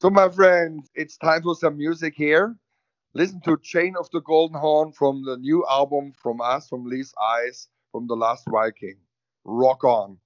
So, my friends, it's time for some music here. Listen to Chain of the Golden Horn from the new album from us, from Leaves' Eyes, from The Last Viking. Rock on.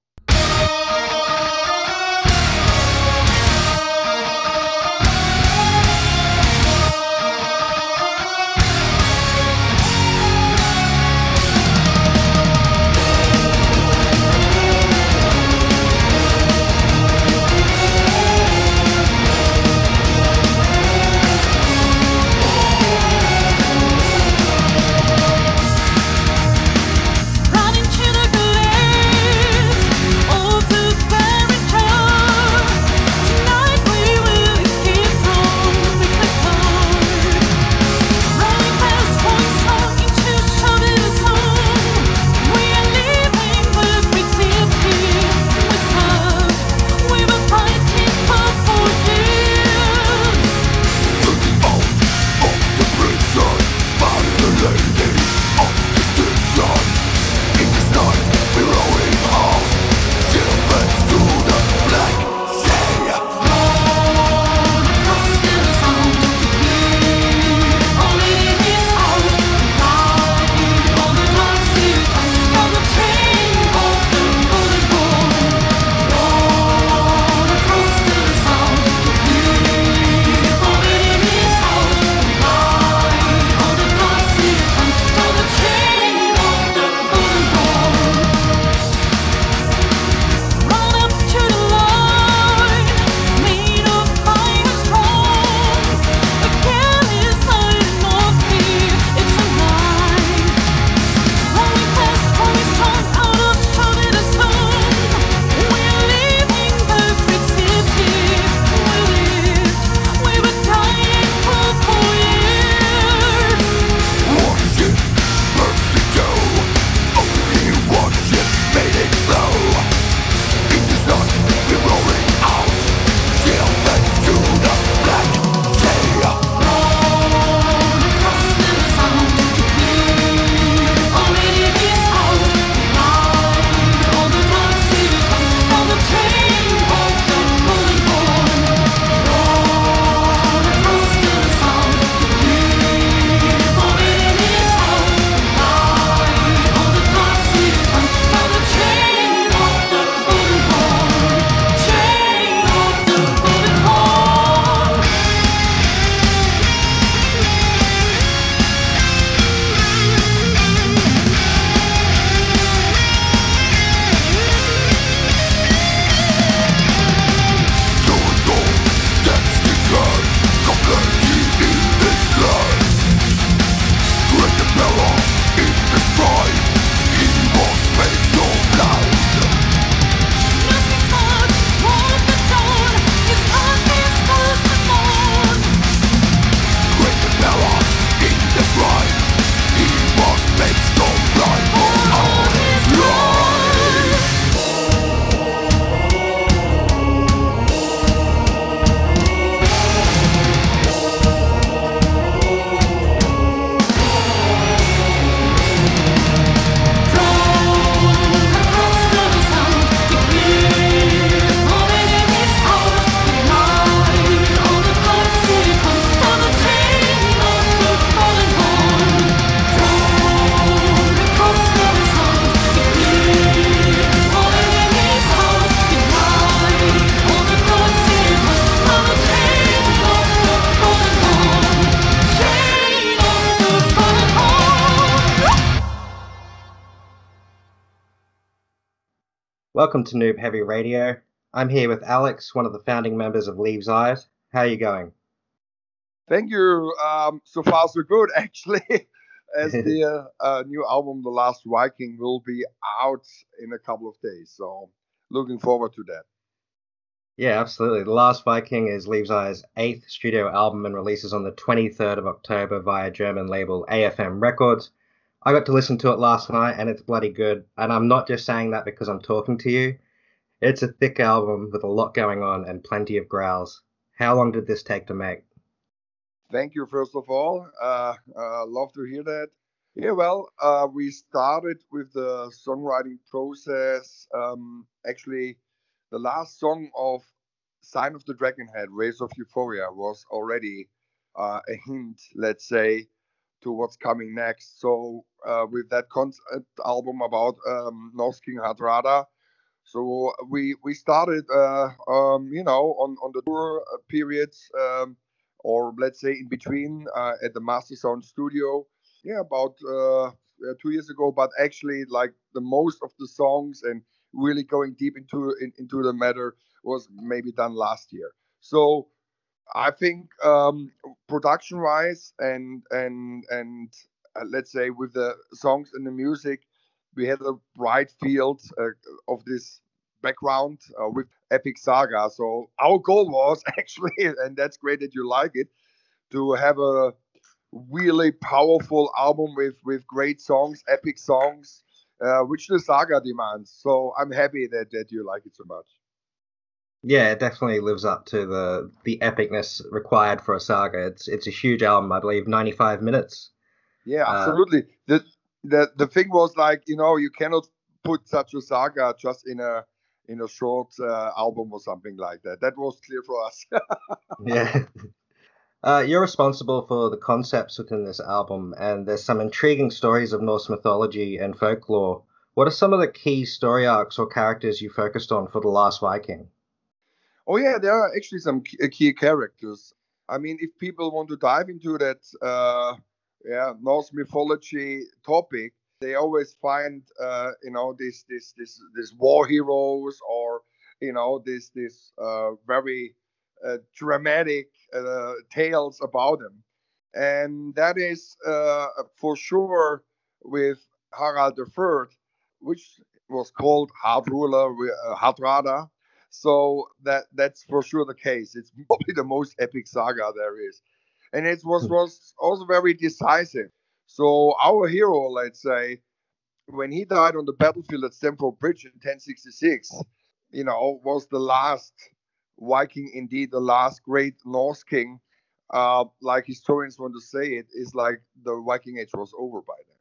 Welcome to Noob Heavy Radio. I'm here with Alex, one of the founding members of Leaves Eyes. How are you going? Thank you. Um, so far, so good, actually. As the uh, uh, new album, The Last Viking, will be out in a couple of days. So, looking forward to that. Yeah, absolutely. The Last Viking is Leaves Eyes' eighth studio album and releases on the 23rd of October via German label AFM Records. I got to listen to it last night and it's bloody good. And I'm not just saying that because I'm talking to you. It's a thick album with a lot going on and plenty of growls. How long did this take to make? Thank you, first of all. Uh, uh, love to hear that. Yeah, well, uh, we started with the songwriting process. Um, actually, the last song of Sign of the Dragonhead, Waves of Euphoria was already uh, a hint, let's say, to what's coming next. So uh, with that concept album about um, King Hardrada, so we we started, uh, um, you know, on on the tour uh, periods, um, or let's say in between uh, at the Master Sound Studio. Yeah, about uh, two years ago. But actually, like the most of the songs and really going deep into in, into the matter was maybe done last year. So I think um, production wise and and and uh, let's say with the songs and the music, we had a bright field uh, of this background uh, with Epic Saga. So our goal was actually, and that's great that you like it, to have a really powerful album with with great songs, epic songs, uh, which the saga demands. So I'm happy that that you like it so much. Yeah, it definitely lives up to the the epicness required for a saga. It's it's a huge album, I believe, 95 minutes. Yeah, uh, absolutely. Uh, the the the thing was like, you know, you cannot put such a saga just in a in a short uh, album or something like that. That was clear for us. yeah. Uh, you're responsible for the concepts within this album, and there's some intriguing stories of Norse mythology and folklore. What are some of the key story arcs or characters you focused on for The Last Viking? Oh, yeah, there are actually some key characters. I mean, if people want to dive into that uh, yeah, Norse mythology topic, they always find uh, you know this this this this war heroes or you know this this uh, very uh, dramatic uh, tales about them, And that is uh, for sure with Harald III, which was called Hard Ruler, uh, Hardrada. So that that's for sure the case. It's probably the most epic saga there is, and it was hmm. was also very decisive. So our hero, let's say, when he died on the battlefield at Stamford Bridge in 1066, you know, was the last Viking indeed the last great Norse king. Uh, like historians want to say it, is like the Viking Age was over by then.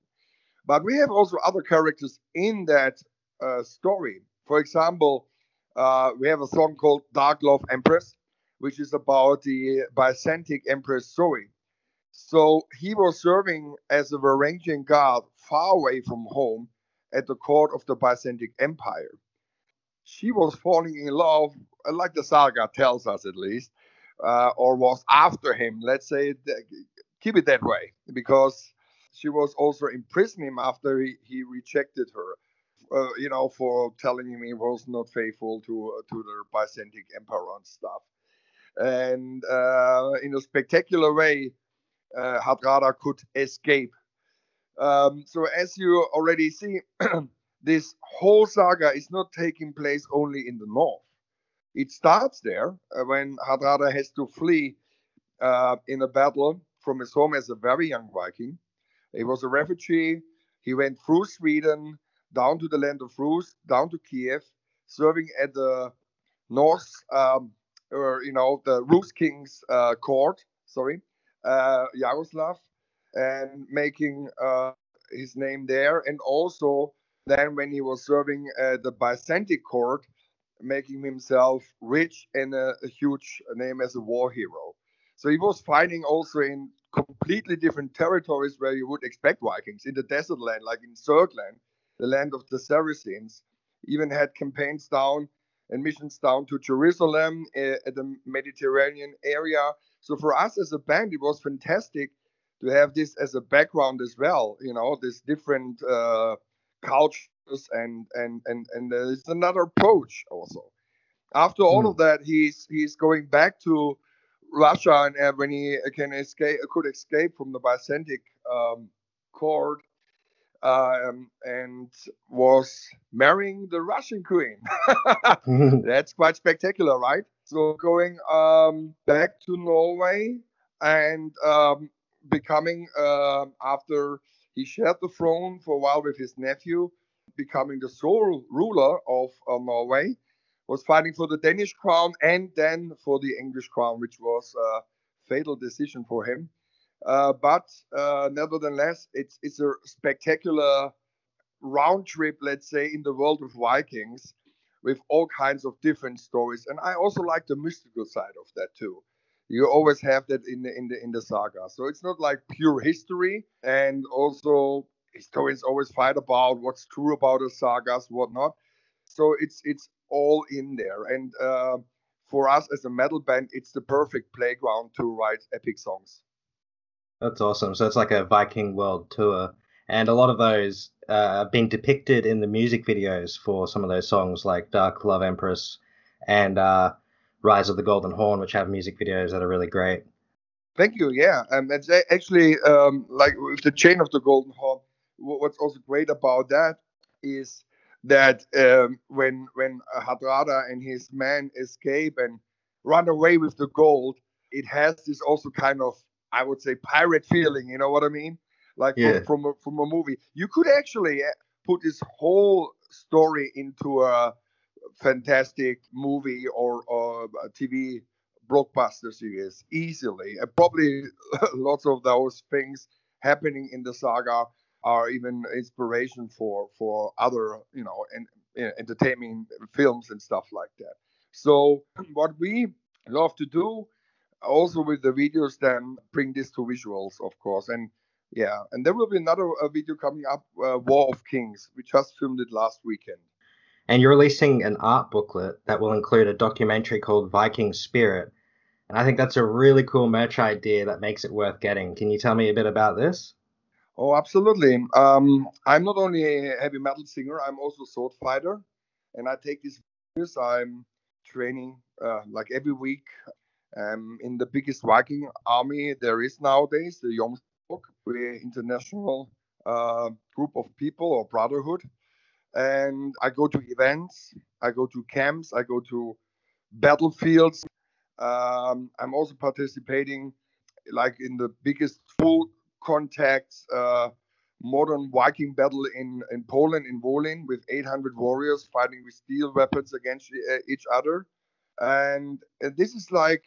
But we have also other characters in that uh, story. For example, uh, we have a song called Dark Love Empress, which is about the Byzantic Empress Zoe. So he was serving as a Varangian guard far away from home at the court of the Byzantic Empire she was falling in love, uh, like the saga tells us at least, uh, or was after him. Let's say, keep it that way, because she was also imprisoning him after he, he rejected her. Uh, you know, for telling him he was not faithful to uh, to the Byzantic emperor and stuff. And uh, in a spectacular way, uh, Hardrada could escape. Um, so as you already see, this whole saga is not taking place only in the north. It starts there uh, when Hardrada has to flee uh, in a battle from his home as a very young Viking. He was a refugee. He went through Sweden, down to the land of Rus, down to Kiev, serving at the North, um, or you know, the Rus king's uh, court. Sorry, uh, Yaroslav, and making uh, his name there, and also then, when he was serving at the Byzantine court, making himself rich and a, a, huge name as a war hero. So he was fighting also in completely different territories where you would expect Vikings, in the desert land, like in Sogdian, the land of the Saracens. Even had campaigns down and missions down to Jerusalem uh, at the Mediterranean area. So for us as a band, it was fantastic to have this as a background as well. You know, this different. Uh, cultures and and and and there's another approach also. After all mm. of that, he's he's going back to Russia, and uh, when he can escape, could escape from the Byzantic um, court, um, and was marrying the Russian queen. That's quite spectacular, right? So going um, back to Norway and um, becoming uh, after he shared the throne for a while with his nephew, becoming the sole ruler of uh, Norway. Was fighting for the Danish crown and then for the English crown, which was a fatal decision for him. Uh, but uh, nevertheless, it's it's a spectacular round trip, let's say, in the world of Vikings, with all kinds of different stories. And I also like the mystical side of that too. You always have that in the in the in the saga. So it's not like pure history, and also historians always fight about what's true about the sagas, what not. So it's it's all in there. And uh, for us as a metal band, it's the perfect playground to write epic songs. That's awesome. So it's like a Viking world tour, and a lot of those uh, been depicted in the music videos for some of those songs, like Dark Love Empress and uh, Rise of the Golden Horn, which have music videos that are really great. Thank you. Yeah, um, it's actually um, like with the Chain of the Golden Horn. What's also great about that is that um, when when Hardrada and his men escape and run away with the gold, it has this also kind of I would say pirate feeling. You know what I mean? Like yeah. from from a, from a movie. You could actually uh, put this whole story into a fantastic movie or, or a TV blockbuster series easily. And probably lots of those things happening in the saga are even inspiration for for other you know and entertaining films and stuff like that. So what we love to do also with the videos then bring this to visuals of course and yeah and there will be another uh, video coming up uh, war of kings we just filmed it last weekend and you're releasing an art booklet that will include a documentary called viking spirit and i think that's a really cool merch idea that makes it worth getting can you tell me a bit about this Oh, absolutely. Um, I'm not only a heavy metal singer, I'm also a sword fighter. And I take these videos. I'm training uh, like every week um, in the biggest Viking army there is nowadays, the Jomsborg. We're international uh, group of people or brotherhood. And I go to events, I go to camps, I go to battlefields. Um, I'm also participating like in the biggest full contact uh, modern Viking battle in, in Poland, in Wolin, with 800 warriors fighting with steel weapons against uh, each other. And uh, this is like,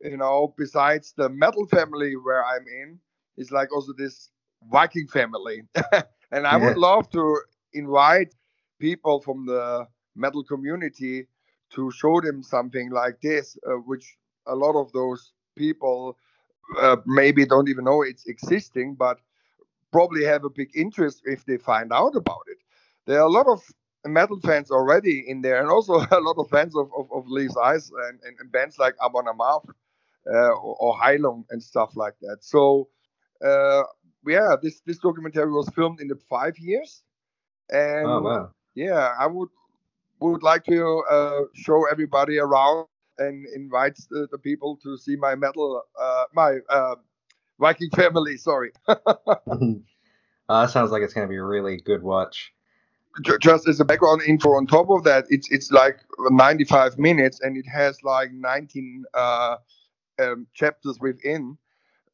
you know, besides the metal family where I'm in, it's like also this Viking family. and I yeah. would love to invite people from the metal community to show them something like this, uh, which a lot of those people uh, maybe don't even know it's existing, but probably have a big interest if they find out about it. There are a lot of metal fans already in there, and also a lot of fans of, of, of Leaves' Eyes and, and, and, bands like Amon Amarth uh, or, or Heilung and stuff like that. So, uh, yeah, this, this documentary was filmed in the five years. And oh, wow. yeah, I would would like to uh, show everybody around and invite the, the people to see my metal, uh, my uh, Viking family. Sorry. uh, sounds like it's going to be a really good watch. Just as a background info on top of that, it's it's like 95 minutes and it has like 19 uh, um, chapters within.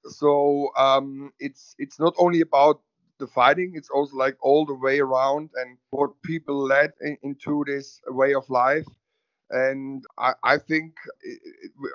So um, it's it's not only about the fighting; it's also like all the way around and what people led in, into this way of life and I, I think it,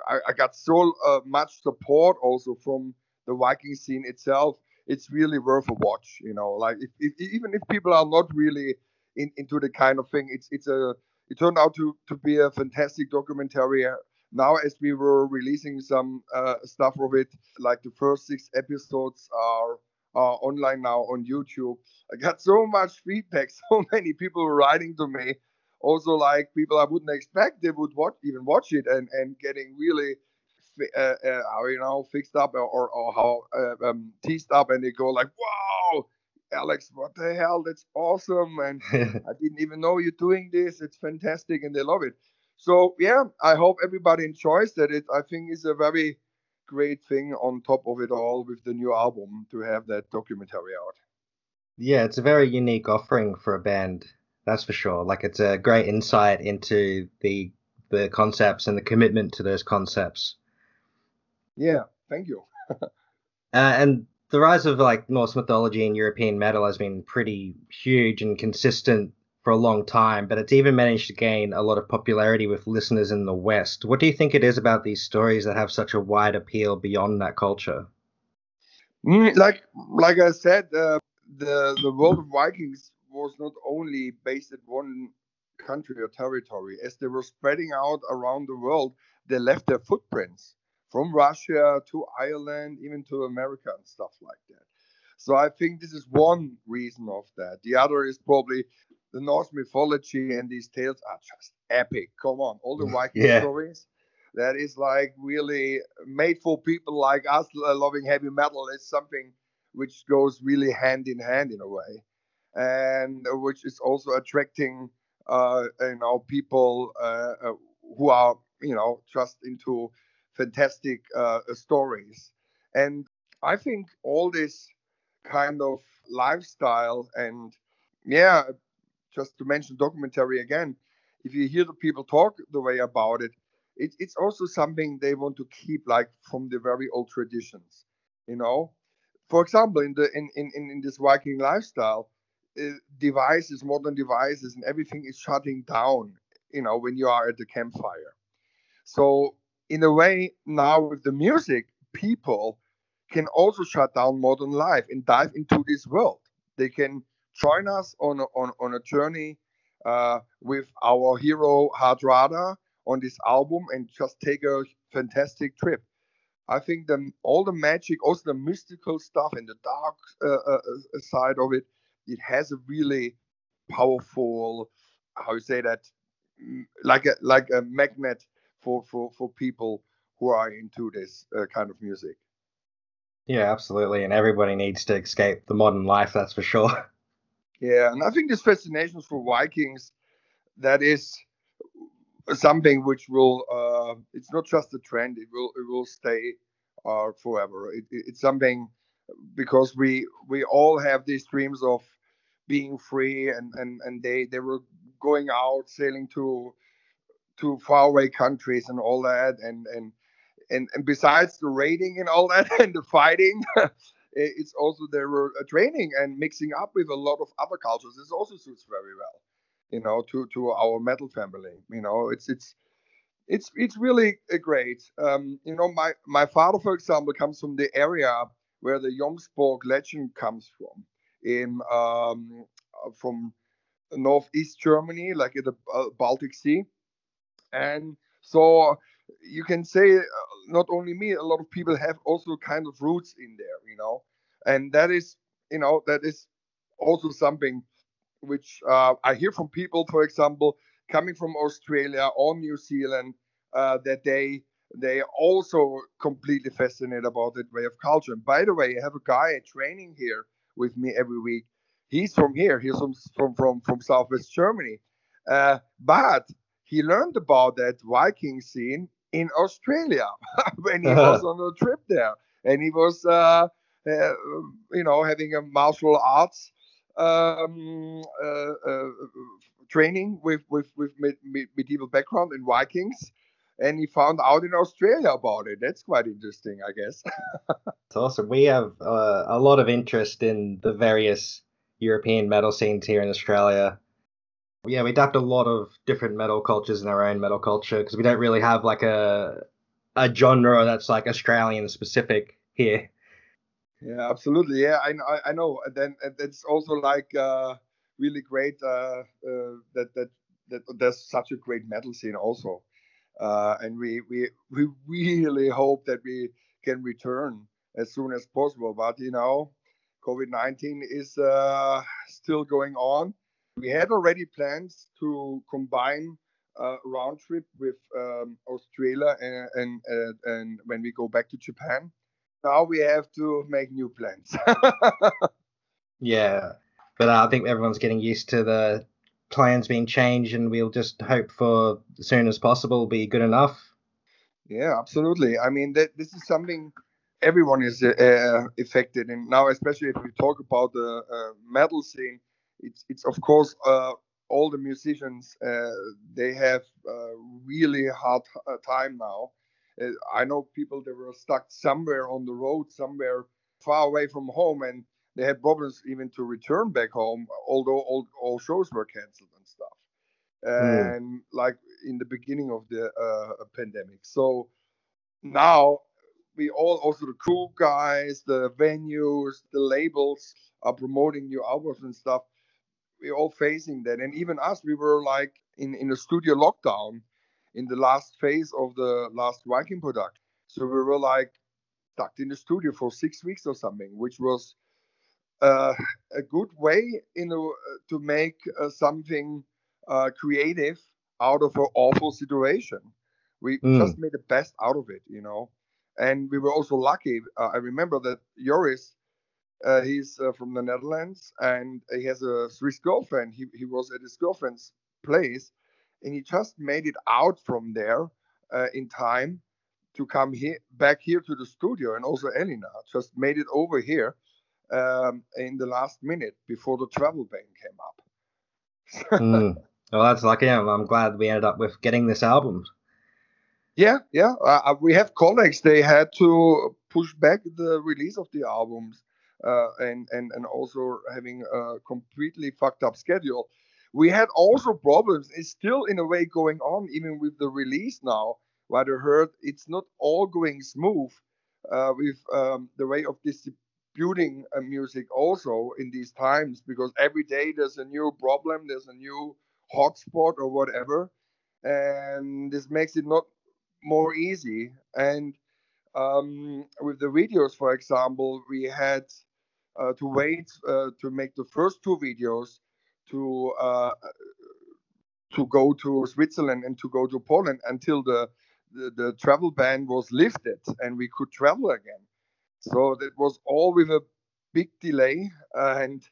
I, I, got so uh, much support also from the Viking scene itself. It's really worth a watch, you know. Like if, if, even if people are not really in, into the kind of thing, it's it's a it turned out to to be a fantastic documentary. Now, as we were releasing some uh, stuff of it, like the first six episodes are online now on YouTube. I got so much feedback. So many people writing to me. Also like people I wouldn't expect they would watch even watch it and and getting really uh, uh, you know fixed up or or, or how uh, um, teased up. And they go like wow Alex what the hell? That's awesome. And I didn't even know you're doing this. It's fantastic. And they love it so yeah I hope everybody enjoys that it I think is a very great thing on top of it all with the new album to have that documentary out yeah it's a very unique offering for a band that's for sure. Like it's a great insight into the the concepts and the commitment to those concepts. Yeah, thank you. uh, and the rise of like Norse mythology and European metal has been pretty huge and consistent for a long time, but it's even managed to gain a lot of popularity with listeners in the West. What do you think it is about these stories that have such a wide appeal beyond that culture? Mm, like like I said, uh, the the world of Vikings was not only based at one country or territory, as they were spreading out around the world, they left their footprints from Russia to Ireland, even to America and stuff like that. So I think this is one reason of that. The other is probably the Norse mythology and these tales are just epic. Come on, all the Viking yeah. stories. That is like really made for people like us loving heavy metal. It's something which goes really hand in hand in a way, and which is also attracting, uh, you know, people uh, uh who are, you know, just into fantastic uh, stories. And I think all this kind of lifestyle and yeah, just to mention documentary again, if you hear the people talk the way about it, it, it's also something they want to keep like from the very old traditions, you know. For example, in the in in, in this Viking lifestyle, uh, devices, modern devices, and everything is shutting down, you know, when you are at the campfire. So in a way, now with the music, people can also shut down modern life and dive into this world. They can join us on a, on, on a journey uh, with our hero Hardrada on this album and just take a fantastic trip. I think the, all the magic, also the mystical stuff and the dark uh, uh, uh side of it, it has a really powerful, how you say that, like a like a magnet for for for people who are into this uh, kind of music. Yeah, absolutely, and everybody needs to escape the modern life. That's for sure. Yeah, and I think this fascination for Vikings, that is something which will. Uh, it's not just a trend; it will it will stay uh, forever. It, it, it's something because we we all have these dreams of being free, and and and they they were going out sailing to to faraway countries and all that, and and and, and besides the raiding and all that and the fighting, it's also were a training and mixing up with a lot of other cultures. This also suits very well, you know, to to our metal family. You know, it's it's it's it's really great. Um, you know, my my father, for example, comes from the area where the Jomsborg legend comes from, in um, from northeast Germany, like in the uh, Baltic Sea, and so you can say uh, not only me, a lot of people have also kind of roots in there, you know, and that is, you know, that is also something which uh, I hear from people, for example, coming from Australia or New Zealand, uh, that they they also completely fascinated about that way of culture. And by the way, I have a guy training here with me every week. He's from here. He's from from from, from Southwest Germany, uh, but he learned about that Viking scene in Australia when he was on a trip there, and he was, uh, uh, you know, having a martial arts um, uh, uh training with with with medieval background in Vikings, and he found out in Australia about it. That's quite interesting, I guess. It's awesome. We have uh, a lot of interest in the various European metal scenes here in Australia yeah, we adapt a lot of different metal cultures in our own metal culture because we don't really have like a a genre that's like Australian specific here. Yeah, absolutely. Yeah, I. I know. And then it's also like uh, really great uh, uh, that that that there's such a great metal scene also, uh, and we we we really hope that we can return as soon as possible. But you know, COVID nineteen is uh, still going on we had already plans to combine a round trip with um, Australia and, and, and, and when we go back to Japan. Now we have to make new plans. yeah, but uh, I think everyone's getting used to the plans being changed, and we'll just hope for as soon as possible be good enough. Yeah, absolutely. I mean, that this is something everyone is uh, affected, and now especially if we talk about the uh, metal scene, it's it's of course uh, all the musicians uh, they have a really hard uh, time now. Uh, I know people that were stuck somewhere on the road, somewhere far away from home, and they had problems even to return back home, although all, all shows were canceled and stuff. Mm. And like in the beginning of the uh, pandemic, so now we all also the crew guys, the venues, the labels are promoting new albums and stuff we're all facing that and even us we were like in in a studio lockdown in the last phase of the last Viking product. So we were like stuck in the studio for six weeks or something, which was uh, a good way in a, to make uh, something uh, creative out of an awful situation. We mm. just made the best out of it, you know. And we were also lucky. Uh, I remember that Joris, uh, he's uh, from the Netherlands and he has a Swiss girlfriend. He, he was at his girlfriend's place and he just made it out from there in time to come here back here to the studio. And also Elina just made it over here um, in the last minute before the travel ban came up. mm. Well, that's lucky. I'm, I'm glad we ended up with getting this album. Yeah, yeah. Uh, uh, we have colleagues. They had to push back the release of the albums, uh, and and and also having a completely fucked up schedule. We had also problems. It's still in a way going on, even with the release now. What I heard, it's not all going smooth uh, with um, the way of distributing uh, music also in these times because every day there's a new problem, there's a new hotspot or whatever, and this makes it not more easy. And um, with the videos, for example, we had to wait uh, to make the first two videos to uh, to go to Switzerland and to go to Poland until the, the, the travel ban was lifted and we could travel again. So that was all with a big delay. and,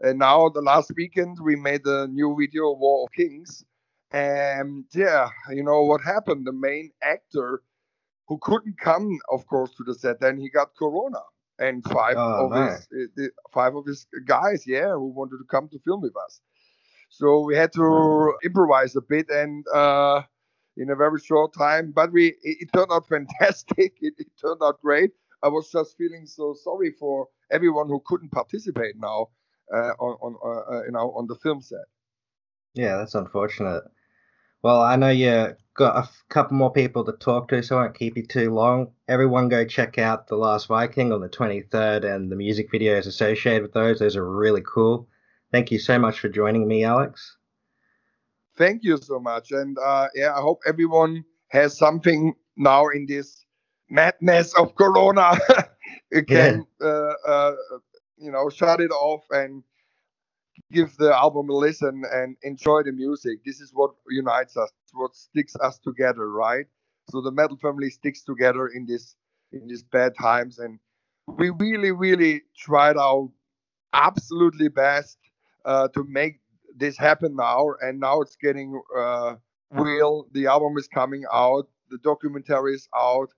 and now the last weekend we made a new video, War of Kings. And yeah, you know what happened? The main actor who couldn't come, of course, to the set, then he got corona. And five oh, of man. his uh, five of his guys, yeah, who wanted to come to film with us. So we had to improvise a bit and uh, in a very short time. But we it, it turned out fantastic. It, it, turned out great. I was just feeling so sorry for everyone who couldn't participate now uh, on, on uh, uh, you know on the film set. Yeah, that's unfortunate. Well, I know you got a couple more people to talk to, so I won't keep you too long. Everyone go check out The Last Viking on the 23rd and the music videos associated with those. Those are really cool. Thank you so much for joining me, Alex. Thank you so much. And uh, yeah, I hope everyone has something now in this madness of Corona can yeah. uh, uh, you know shut it off and give the album a listen and enjoy the music. This is what unites us, what sticks us together, right? So the metal family sticks together in this in these bad times, and we really, really tried our absolutely best uh, to make this happen now. And now it's getting uh, real. The album is coming out. The documentary is out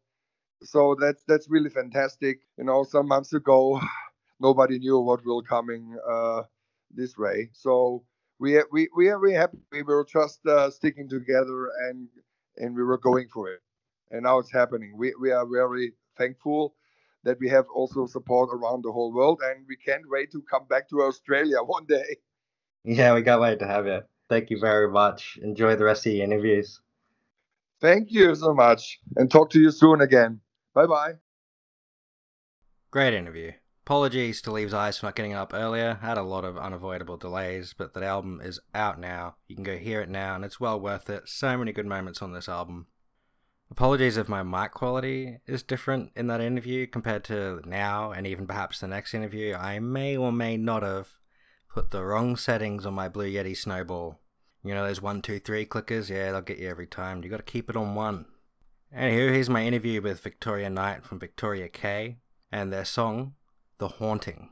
so that's that's really fantastic. You know, some months ago, nobody knew what will coming uh, this way. So we we we are very happy. We were just uh, sticking together and and we were going for it. And now it's happening. We we are very thankful that we have also support around the whole world, and we can't wait to come back to Australia one day. Yeah, we can't wait to have you. Thank you very much. Enjoy the rest of the interviews. Thank you so much, and talk to you soon again. Bye bye. Great interview. Apologies to Leaves Eyes for not getting up earlier. I Had a lot of unavoidable delays, but that album is out now. You can go hear it now, and it's well worth it. So many good moments on this album. Apologies if my mic quality is different in that interview compared to now, and even perhaps the next interview. I may or may not have put the wrong settings on my Blue Yeti Snowball. You know those one, two, three clickers? Yeah, they'll get you every time. You gotta keep it on one. Here, here's my interview with Victoria Knight from Victoria K and their song, The Haunting.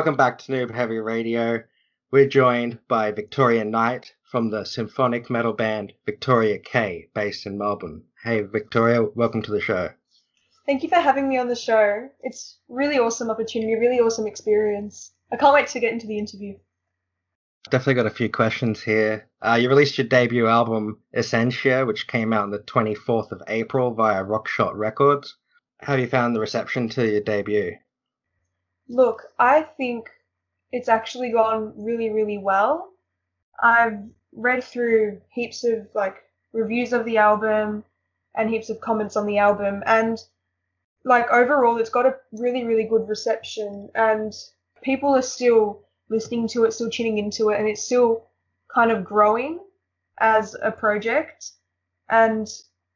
Welcome back to Noob Heavy Radio. We're joined by Victoria Knight from the symphonic metal band Victoria K, based in Melbourne. Hey, Victoria, welcome to the show. Thank you for having me on the show. It's really awesome opportunity, really awesome experience. I can't wait to get into the interview. Definitely got a few questions here. Uh, you released your debut album, Essentia, which came out on the 24th of April via Rockshot Records. How have you found the reception to your debut? Look, I think it's actually gone really, really well. I've read through heaps of like reviews of the album and heaps of comments on the album and like overall it's got a really really good reception and people are still listening to it still tuning into it and it's still kind of growing as a project and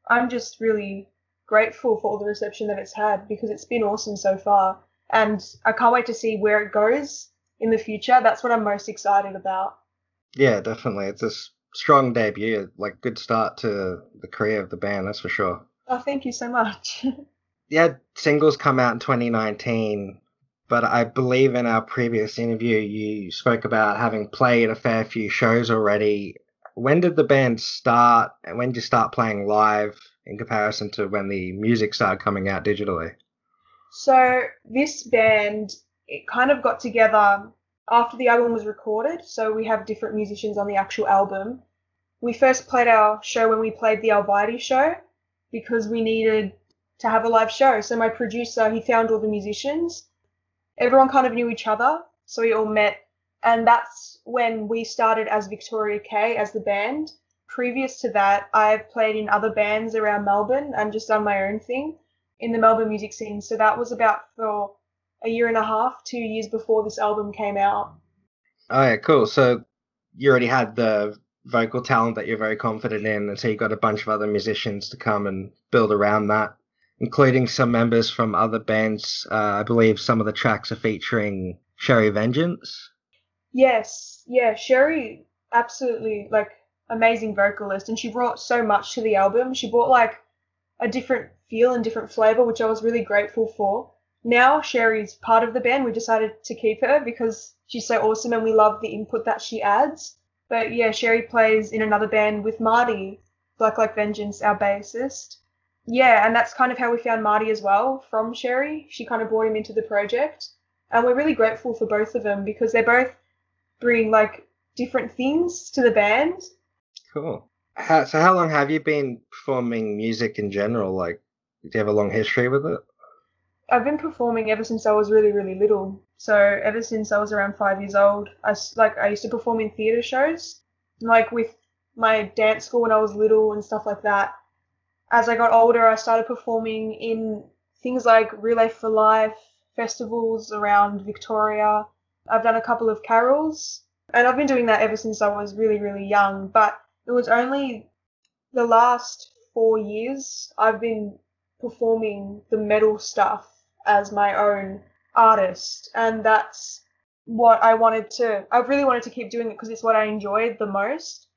i'm just really grateful for all the reception that it's had because it's been awesome so far and i can't wait to see where it goes in the future that's what i'm most excited about yeah, definitely. It's a strong debut, like good start to the career of the band, that's for sure. Oh, thank you so much. yeah, singles come out in 2019, but I believe in our previous interview you spoke about having played a fair few shows already. When did the band start, and when did you start playing live in comparison to when the music started coming out digitally? So this band, it kind of got together after the album was recorded, so we have different musicians on the actual album. We first played our show when we played the Alvides show because we needed to have a live show. So my producer, he found all the musicians. Everyone kind of knew each other, so we all met, and that's when we started as Victoria K as the band. Previous to that, I've played in other bands around Melbourne and just done my own thing in the Melbourne music scene. So that was about for a year and a half, two years before this album came out. Oh yeah, cool. So you already had the vocal talent that you're very confident in, and so you got a bunch of other musicians to come and build around that, including some members from other bands. Uh, I believe some of the tracks are featuring Sherry Vengeance. Yes, yeah, Sherry, absolutely like amazing vocalist, and she brought so much to the album. She brought like a different feel and different flavor, which I was really grateful for now Sherry's part of the band. We decided to keep her because she's so awesome and we love the input that she adds. But yeah, Sherry plays in another band with Marty, Black Like Vengeance, our bassist. Yeah, and that's kind of how we found Marty as well from Sherry. She kind of brought him into the project. And we're really grateful for both of them because they both bring like different things to the band. Cool. How, so how long have you been performing music in general? Like, do you have a long history with it? I've been performing ever since I was really, really little. So ever since I was around five years old, I like I used to perform in theatre shows, like with my dance school when I was little and stuff like that. As I got older, I started performing in things like Relay for Life festivals around Victoria. I've done a couple of carols, and I've been doing that ever since I was really, really young. But it was only the last four years I've been performing the metal stuff as my own artist. And that's what I wanted to, I really wanted to keep doing it because it's what I enjoyed the most.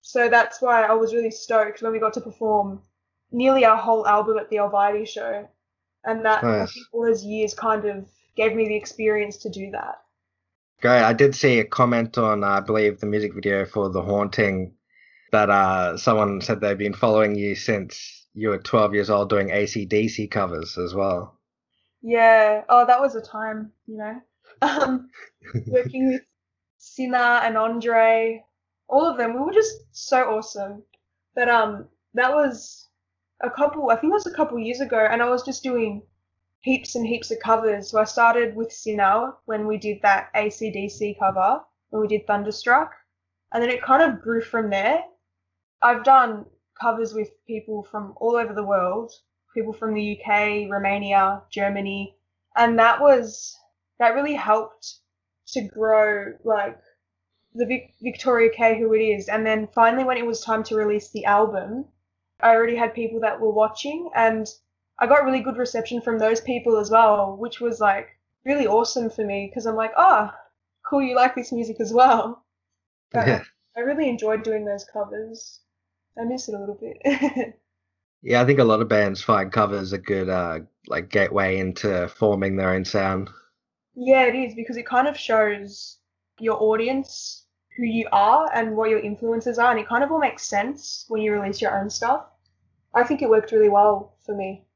So that's why I was really stoked when we got to perform nearly our whole album at the Alvides show. And that, nice. All those years kind of gave me the experience to do that. Great. I did see a comment on, I believe, the music video for The Haunting that uh, someone said they've been following you since you were 12 years old doing ACDC covers as well. Yeah. Oh, that was a time, you know. Um, working with Sinner and Andre, all of them, we were just so awesome. But um, that was a couple. I think it was a couple years ago, and I was just doing heaps and heaps of covers. So I started with Sinner when we did that ACDC cover when we did Thunderstruck, and then it kind of grew from there. I've done covers with people from all over the world, people from the UK, Romania, Germany, and that was that really helped to grow like the Vic- Victoria K who it is. And then finally, when it was time to release the album, I already had people that were watching, and I got really good reception from those people as well, which was like really awesome for me because I'm like, oh, cool, you like this music as well. But yeah. I really enjoyed doing those covers. I miss it a little bit. Yeah, I think a lot of bands find covers a good uh, like gateway into forming their own sound. Yeah, it is because it kind of shows your audience who you are and what your influences are, and it kind of all makes sense when you release your own stuff. I think it worked really well for me.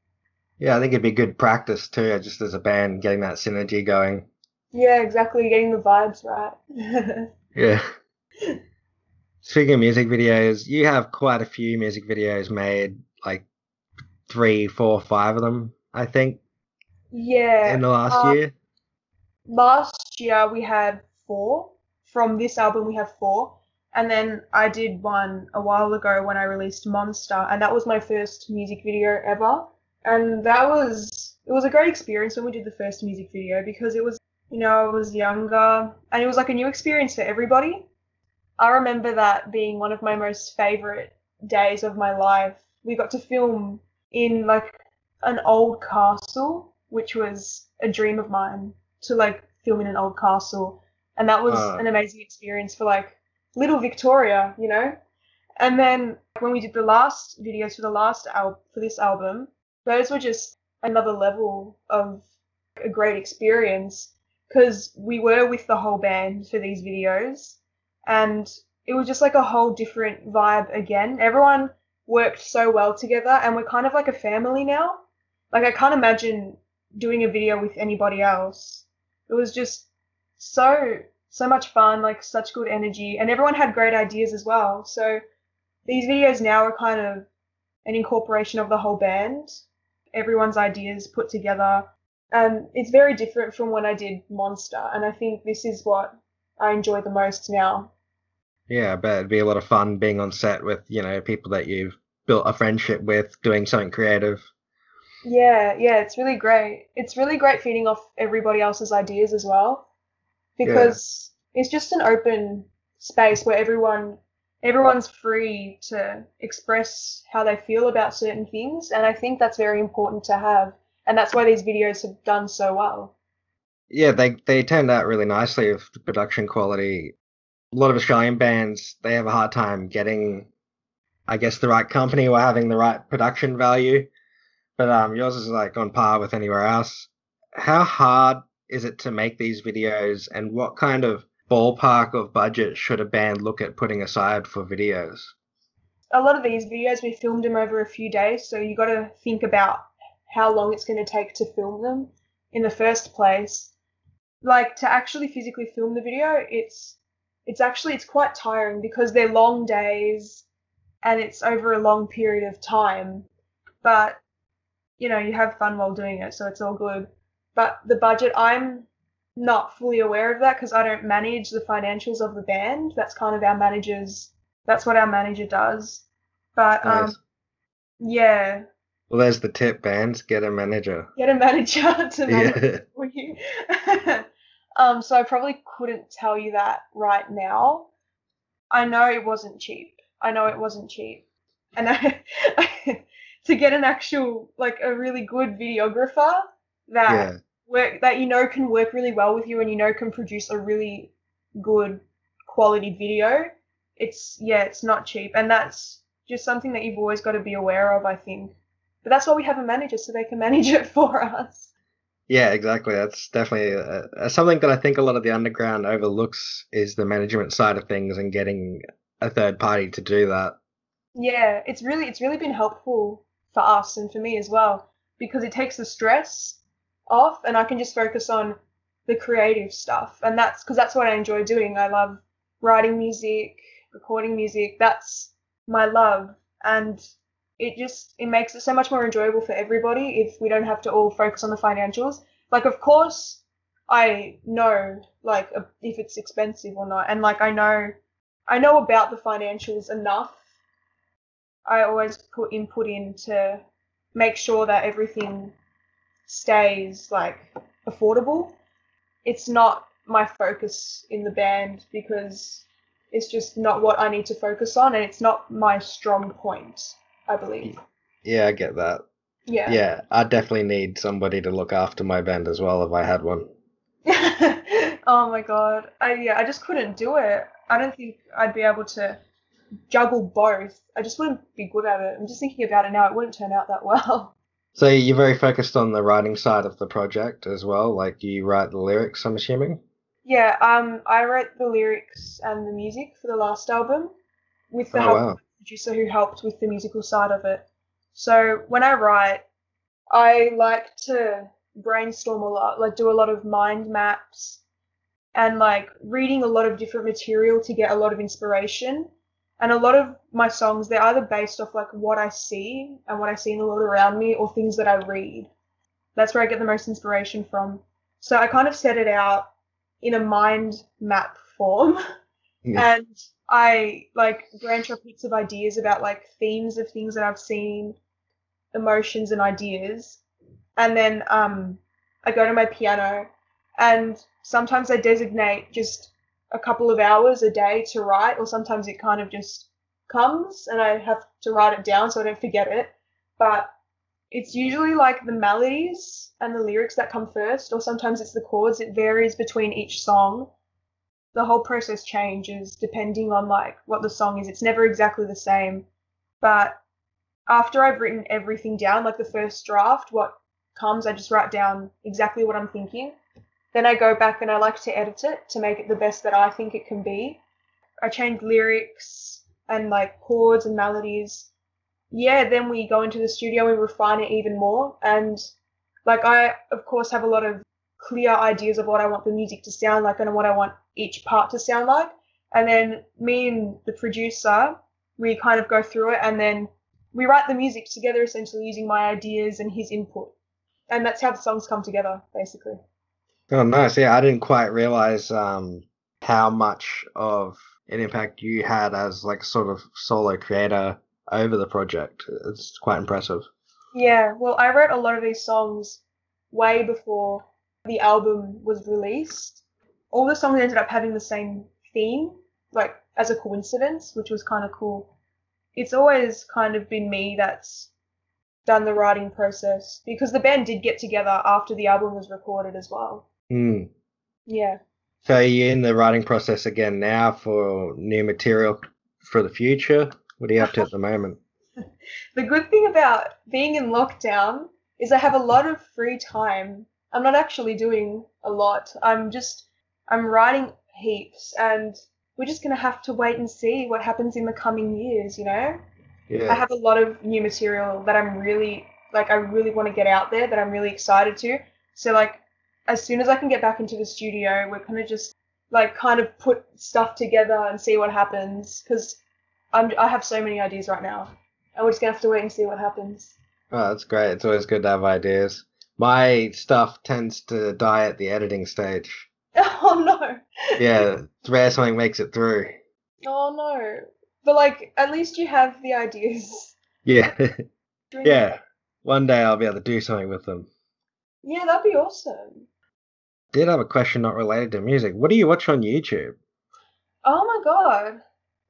Yeah, I think it'd be good practice too, just as a band, getting that synergy going. Yeah, exactly, getting the vibes right. Yeah. Speaking of music videos, you have quite a few music videos made, like three, four, five of them, I think, yeah. in the last uh, year. last year we had four. From this album, we have four. And then I did one a while ago when I released Monster, and that was my first music video ever. And that was it was a great experience when we did the first music video because it was you know I was younger and it was like a new experience for everybody. I remember that being one of my most favorite days of my life. We got to film in like an old castle, which was a dream of mine to like film in an old castle. And that was Ah. an amazing experience for like little Victoria, you know? And then when we did the last videos for the last al- for this album, those were just another level of a great experience because we were with the whole band for these videos and it was just like a whole different vibe again. Everyone worked so well together and we're kind of like a family now. Like I can't imagine doing a video with anybody else. It was just so so much fun, like such good energy, and everyone had great ideas as well. So these videos now are kind of an incorporation of the whole band, everyone's ideas put together, and it's very different from when I did Monster. And I think this is what I enjoy the most now. Yeah, I bet it'd be a lot of fun being on set with, you know, people that you've built a friendship with, doing something creative. Yeah, yeah, it's really great. It's really great feeding off everybody else's ideas as well, because it's just an open space where everyone everyone's free to express how they feel about certain things, and I think that's very important to have, and that's why these videos have done so well. Yeah, they they turned out really nicely with the production quality. A lot of Australian bands, they have a hard time getting, I guess, the right company or having the right production value. But um, yours is like on par with anywhere else. How hard is it to make these videos, and what kind of ballpark of budget should a band look at putting aside for videos? A lot of these videos we filmed them over a few days, so you got to think about how long it's going to take to film them in the first place. Like to actually physically film the video, it's it's actually it's quite tiring because they're long days and it's over a long period of time. But you know, you have fun while doing it, so it's all good. But the budget, I'm not fully aware of that because I don't manage the financials of the band. That's kind of our manager's. That's what our manager does. But um, yeah, Well, there's the tip, bands. Get a manager. get a manager to manage Yeah. for you. um, so I probably couldn't tell you that right now. I know it wasn't cheap. I know it wasn't cheap, and I, to get an actual like a really good videographer that Yeah. work that you know can work really well with you and you know can produce a really good quality video. It's yeah, it's not cheap, and that's just something that you've always got to be aware of. I think, but that's why we have a manager so they can manage it for us. Yeah, exactly. That's definitely uh uh something that I think a lot of the underground overlooks is the management side of things and getting a third party to do that. Yeah, it's really it's really been helpful for us and for me as well because it takes the stress off and I can just focus on the creative stuff and that's because that's what I enjoy doing. I love writing music, recording music. That's my love and it just it makes it so much more enjoyable for everybody if we don't have to all focus on the financials. Like of course I know like uh, if it's expensive or not and like I know I know about the financials enough I always put input in to make sure that everything stays like affordable. It's not my focus in the band because it's just not what I need to focus on and it's not my strong point, I believe. Yeah, I get that. Yeah. Yeah, I definitely need somebody to look after my band as well if I had one. oh my god. I yeah, I just couldn't do it. I don't think I'd be able to juggle both. I just wouldn't be good at it. I'm just thinking about it now, it wouldn't turn out that well. So you're very focused on the writing side of the project as well. Like you write the lyrics, I'm assuming. Yeah, um, I wrote the lyrics and the music for the last album with the Oh, help wow. Producer who helped with the musical side of it. So when I write, I like to brainstorm a lot, like do a lot of mind maps and like reading a lot of different material to get a lot of inspiration. And a lot of my songs, they're either based off like what I see and what I see in the world around me or things that I read. That's where I get the most inspiration from. So I kind of set it out in a mind map form Yeah. and I like branch off heaps of ideas about like themes of things that I've seen, emotions and ideas. And then um I go to my piano and sometimes I designate just a couple of hours a day to write or sometimes it kind of just comes and I have to write it down so I don't forget it. But it's usually like the melodies and the lyrics that come first, or sometimes it's the chords. It varies between each song. The whole process changes depending on like what the song is. It's never exactly the same. But after I've written everything down, like the first draft, what comes, I just write down exactly what I'm thinking. Then I go back and I like to edit it to make it the best that I think it can be. I change lyrics and like chords and melodies yeah, then we go into the studio and refine it even more. And like I, of course, have a lot of clear ideas of what I want the music to sound like and what I want each part to sound like. And then me and the producer, we kind of go through it and then we write the music together essentially using my ideas and his input. And that's how the songs come together, basically. Oh, nice. Yeah, I didn't quite realize um, how much of an impact you had as like sort of solo creator over the project. It's quite impressive. Yeah, well, I wrote a lot of these songs way before the album was released. All the songs ended up having the same theme, like as a coincidence, which was kind of cool. It's always kind of been me that's done the writing process because the band did get together after the album was recorded as well. Hmm. Yeah. So you're you in the writing process again now for new material for the future? What are you up to at the moment? The good thing about being in lockdown is I have a lot of free time. I'm not actually doing a lot. I'm just I'm writing heaps and we're just gonna have to wait and see what happens in the coming years, you know? Yeah. I have a lot of new material that I'm really like I really want to get out there that I'm really excited to. So like as soon as I can get back into the studio, we're gonna just like kind of put stuff together and see what happens because I'm I have so many ideas right now, and we're just gonna have to wait and see what happens. Oh, that's great. It's always good to have ideas. My stuff tends to die at the editing stage. Oh no! Yeah, it's rare something makes it through. Oh no! But like at least you have the ideas. Yeah. Yeah. One day I'll be able to do something with them. Yeah, that'd be awesome. Did have a question not related to music. What do you watch on YouTube? Oh my god.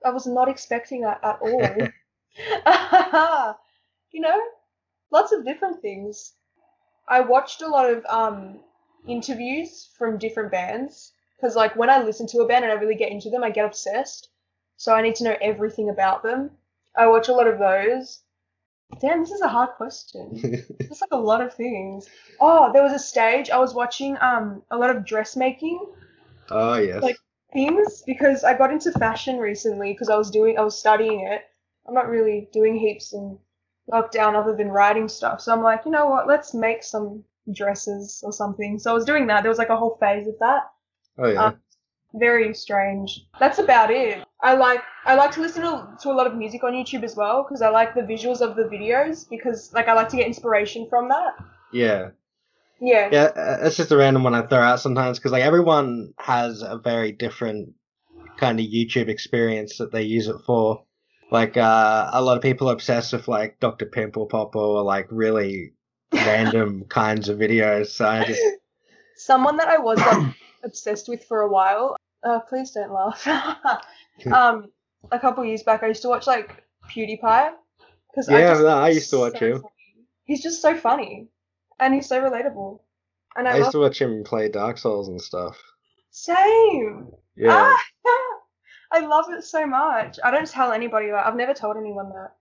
I was not expecting that at all. you know, lots of different things. I watched a lot of um, interviews from different bands because, like, when I listen to a band and I really get into them, I get obsessed. So I need to know everything about them. I watch a lot of those. Damn, this is a hard question. There's like a lot of things. Oh, there was a stage I was watching um a lot of dressmaking oh yes. Like- things because I got into fashion recently because I was doing I was studying it. I'm not really doing heaps in lockdown other than writing stuff. So I'm like, you know what, let's make some dresses or something. So I was doing that. There was like a whole phase of that. oh yeah. um, Very strange. That's about it. I like I like to listen to, to a lot of music on YouTube as well because I like the visuals of the videos because like I like to get inspiration from that. yeah. Yeah. Yeah, uh, it's just a random one I throw out sometimes because like everyone has a very different kind of YouTube experience that they use it for. Like uh, a lot of people are obsessed with like Dr. Pimple Popper or like really random kinds of videos. So I just someone that I was like obsessed with for a while. Uh, please don't laugh. um, a couple years back, I used to watch like PewDiePie because Yeah, just, no, I used to watch so him. funny. He's just so funny, and he's so relatable. And I, I used to watch him play Dark Souls and stuff. same. Yeah. Ah, I love it so much. I don't tell anybody that. I've never told anyone that.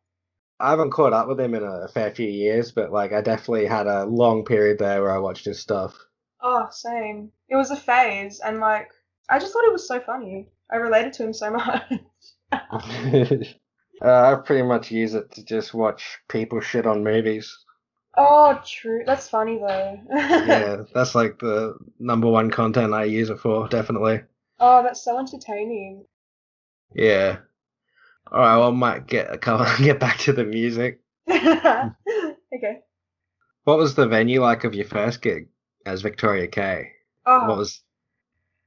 I haven't caught up with him in a fair few years, but like I definitely had a long period there where I watched his stuff. Oh, same. It was a phase, and like I just thought it was so funny. I related to him so much. uh, I pretty much use it to just watch people shit on movies. oh, true. That's funny though. Yeah, that's like the number one content I use it for, definitely. oh, that's so entertaining. Yeah. All right, well, I might get come get back to the music. okay. What was the venue like of your first gig as Victoria K? Oh, What was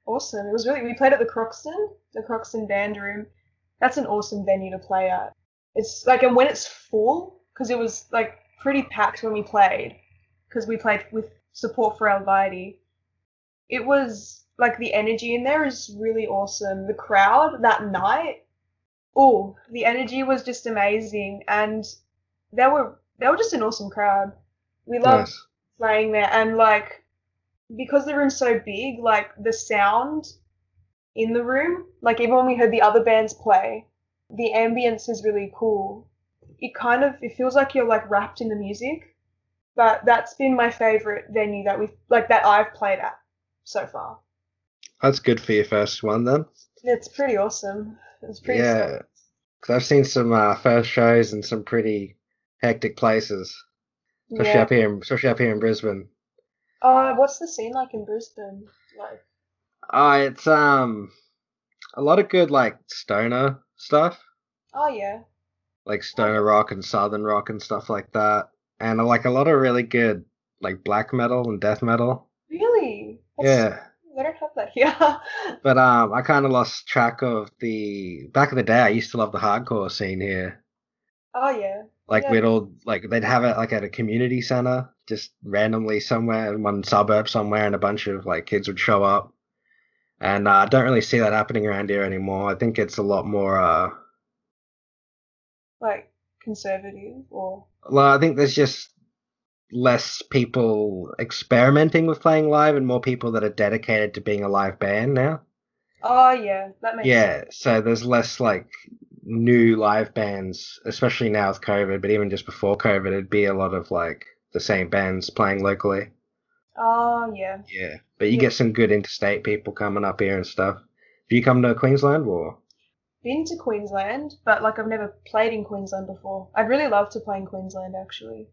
awesome. It was really. We played at the Croxton, the Croxton Band Room. That's an awesome venue to play at. It's like, and when it's full, because it was like pretty packed when we played, because we played with support for Alviety. It was like the energy in there is really awesome. The crowd that night, oh, the energy was just amazing, and they were they were just an awesome crowd. We loved nice? playing there and like because the room's so big like the sound in the room like even when we heard the other bands play the ambience is really cool it kind of it feels like you're like wrapped in the music but that's been my favorite venue that we've like that i've played at so far. That's good for your first one then. it's pretty awesome. It's pretty Yeah, because I've seen some uh, first shows in some pretty hectic places, especially yeah. up here, in, especially up here in Brisbane. uh what's the scene like in brisbane like? Oh, it's um a lot of good like stoner stuff, oh yeah. Like stoner rock and southern rock and stuff like that, and uh, like a lot of really good like black metal and death metal. really Yeah. don't have that here But um, I kind of lost track of the back in the day. I used to love the hardcore scene here. oh yeah Like Yeah. we'd all like they'd have it like at a community center, just randomly somewhere in one suburb somewhere, and a bunch of like kids would show up. And uh, I don't really see that happening around here anymore. I think it's a lot more. Uh, like conservative or well, I think there's just less people experimenting with playing live, and more people that are dedicated to being a live band now. oh yeah that makes Yeah, sense. so there's less like new live bands, especially now with COVID, but even just before COVID, it'd be a lot of like the same bands playing locally. oh yeah Yeah, but you Yeah. get some good interstate people coming up here and stuff. Have you come to Queensland or? been to queensland but like i've never played in queensland before i'd really love to play in queensland actually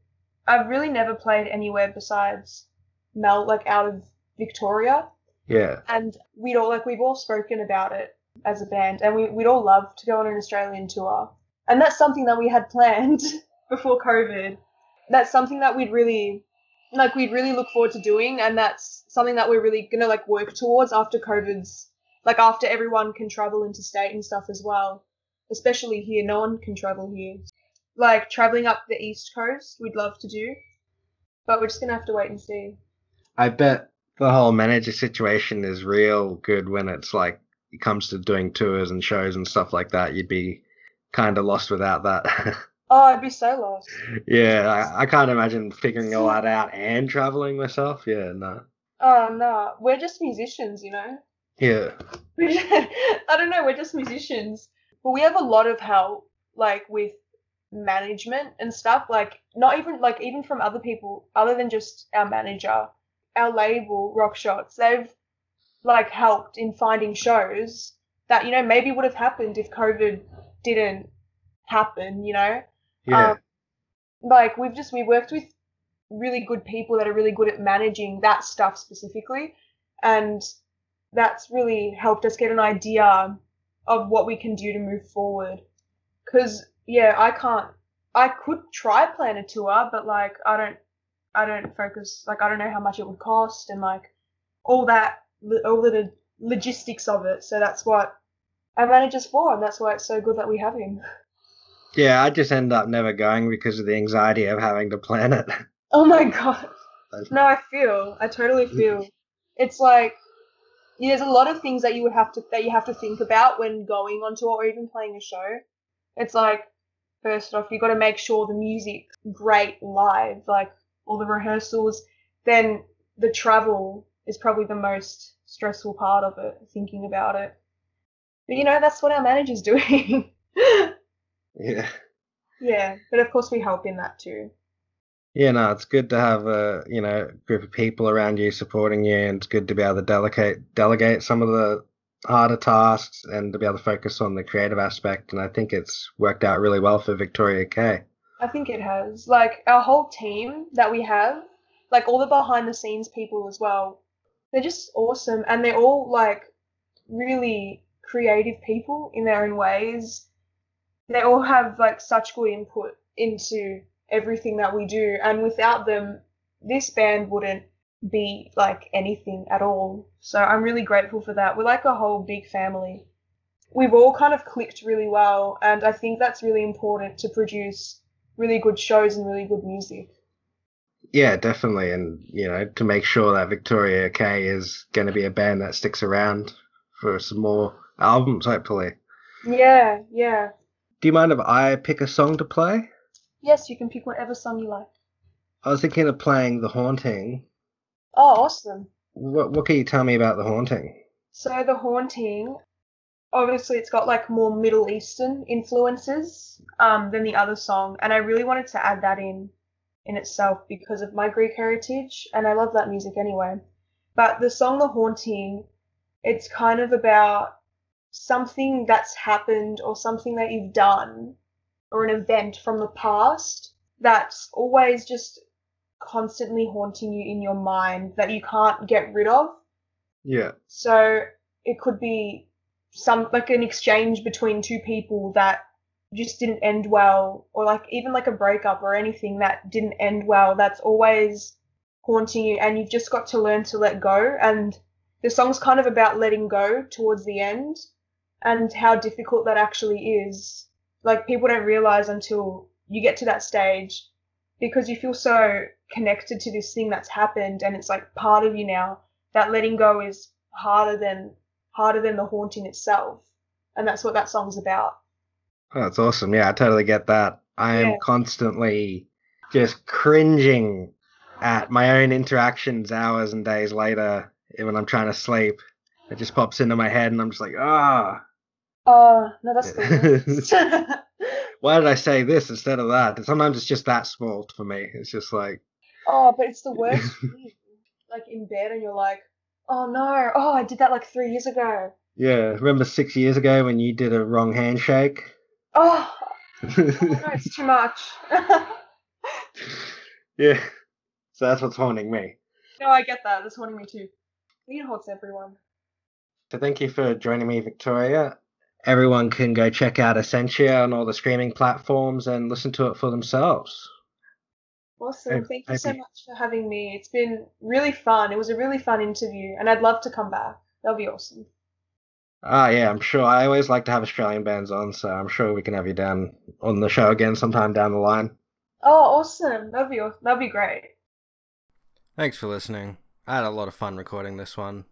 i've really never played anywhere besides mel like out of victoria. Yeah, and we'd all like we've all spoken about it as a band and we, we'd all love to go on an australian tour. And that's something that we had planned before covid. That's something that we'd really like we'd really look forward to doing and that's something that we're really gonna like work towards after covid's like after everyone can travel interstate and stuff as well. Especially here no one can travel here like traveling up the east coast we'd love to do but we're just gonna have to wait and see I bet the whole manager situation is real good when it's like it comes to doing tours and shows and stuff like that. You'd be kind of lost without that. oh i'd be so lost yeah, I, I can't imagine figuring all that out and traveling myself. Yeah, no. Oh no, we're just musicians, you know. Yeah. I don't know, we're just musicians, but we have a lot of help, like with management and stuff. Like not even like even from other people, other than just our manager, our label Rockshots. They've like helped in finding shows that you know maybe would have happened if COVID didn't happen. You know, Yeah. um, like we've just we worked with really good people that are really good at managing that stuff specifically and that's really helped us get an idea of what we can do to move forward because yeah i can't i could try plan a tour but like i don't i don't focus like i don't know how much it would cost and like all that all the logistics of it so that's what our manager's for and that's why it's so good that we have him Yeah, I just end up never going because of the anxiety of having to plan it. Oh my god. No, I feel. I totally mm. feel. It's like yeah, there's a lot of things that you would have to that you have to think about when going on tour or even playing a show. It's like first off, you've got to make sure the music's great live, like all the rehearsals. Then the travel is probably the most stressful part of it, thinking about it. But you know, that's what our manager's doing. Yeah. Yeah, but of course we help in that too. Yeah, no, it's good to have a you know group of people around you supporting you, and it's good to be able to delegate delegate some of the harder tasks and to be able to focus on the creative aspect. And I think it's worked out really well for Victoria K. I think it has. Like our whole team that we have, like all the behind the scenes people as well, they're just awesome and they're all like really creative people in their own ways. They all have like such good input into everything that we do and without them this band wouldn't be like anything at all. So I'm really grateful for that. We're like a whole big family. We've all kind of clicked really well and I think that's really important to produce really good shows and really good music. Yeah, definitely, and you know, to make sure that Victoria K is going to be a band that sticks around for some more albums, hopefully. Yeah, yeah. Do you mind if I pick a song to play? Yes, you can pick whatever song you like. I was thinking of playing The Haunting. Oh, awesome. What What can you tell me about The Haunting? So The Haunting, obviously, it's got like more Middle Eastern influences um, than the other song, and I really wanted to add that in in itself because of my Greek heritage, and I love that music anyway. But the song The Haunting, it's kind of about something that's happened or something that you've done or an event from the past that's always just constantly haunting you in your mind that you can't get rid of. Yeah. So it could be some like an exchange between two people that just didn't end well or like even like a breakup or anything that didn't end well that's always haunting you and you've just got to learn to let go and the song's kind of about letting go towards the end and how difficult that actually is like people don't realize until you get to that stage because you feel so connected to this thing that's happened and it's like part of you now that letting go is harder than harder than the haunting itself and that's what that song's about Oh, that's awesome. Yeah, I totally get that. I am Yeah. constantly just cringing at my own interactions hours and days later when I'm trying to sleep. It just pops into my head and I'm just like, ah, oh no that's the why did I say this instead of that? Sometimes it's just that small for me. It's just like, oh but it's the worst thing like in bed and you're like oh no oh i did that like three years ago yeah, remember six years ago when you did a wrong handshake? oh no it's too much yeah. So that's what's haunting me. no i get that that's haunting me too it haunts everyone So thank you for joining me, Victoria. Everyone can go check out Essentia on all the streaming platforms and listen to it for themselves. Awesome. Thank you so much for having me. It's been really fun. It was a really fun interview, and I'd love to come back. That'll be awesome. Ah, yeah, I'm sure. I always like to have Australian bands on, so I'm sure we can have you down on the show again sometime down the line. Oh, awesome. That'd be aw- that'd be great. Thanks for listening. I had a lot of fun recording this one.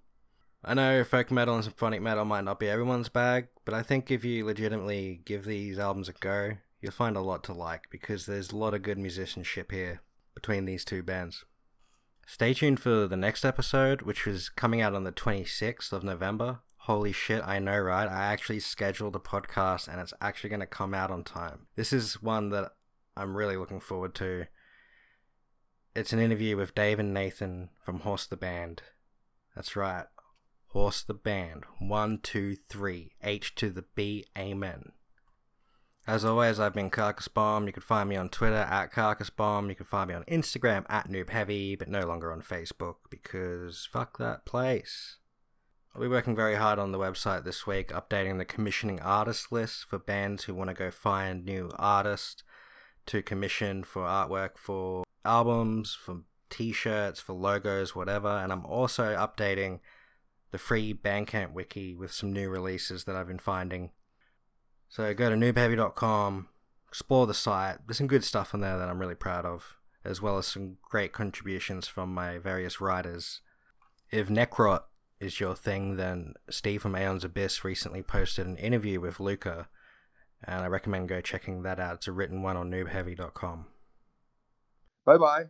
I know folk metal and symphonic metal might not be everyone's bag, but I think if you legitimately give these albums a go, you'll find a lot to like because there's a lot of good musicianship here between these two bands. Stay tuned for the next episode, which is coming out on the 26th of November. Holy shit, I know, right? I actually scheduled a podcast and it's actually going to come out on time. This is one that I'm really looking forward to. It's an interview with Dave and Nathan from Horse the Band. That's right. Horse the Band. One, two, three. H to the B. Amen. As always, I've been Carcass Bomb. You can find me on Twitter at Carcass Bomb. You can find me on Instagram at Noob Heavy, but no longer on Facebook because fuck that place. I'll be working very hard on the website this week, updating the commissioning artist list for bands who want to go find new artists to commission for artwork for albums, for t-shirts, for logos, whatever. And I'm also updating the free Bandcamp wiki with some new releases that I've been finding. So go to noobheavy.com, explore the site. There's some good stuff on there that I'm really proud of, as well as some great contributions from my various writers. If Necrot is your thing, then Steve from Aeon's Abyss recently posted an interview with Luca, and I recommend go checking that out. It's a written one on noobheavy.com. Bye bye.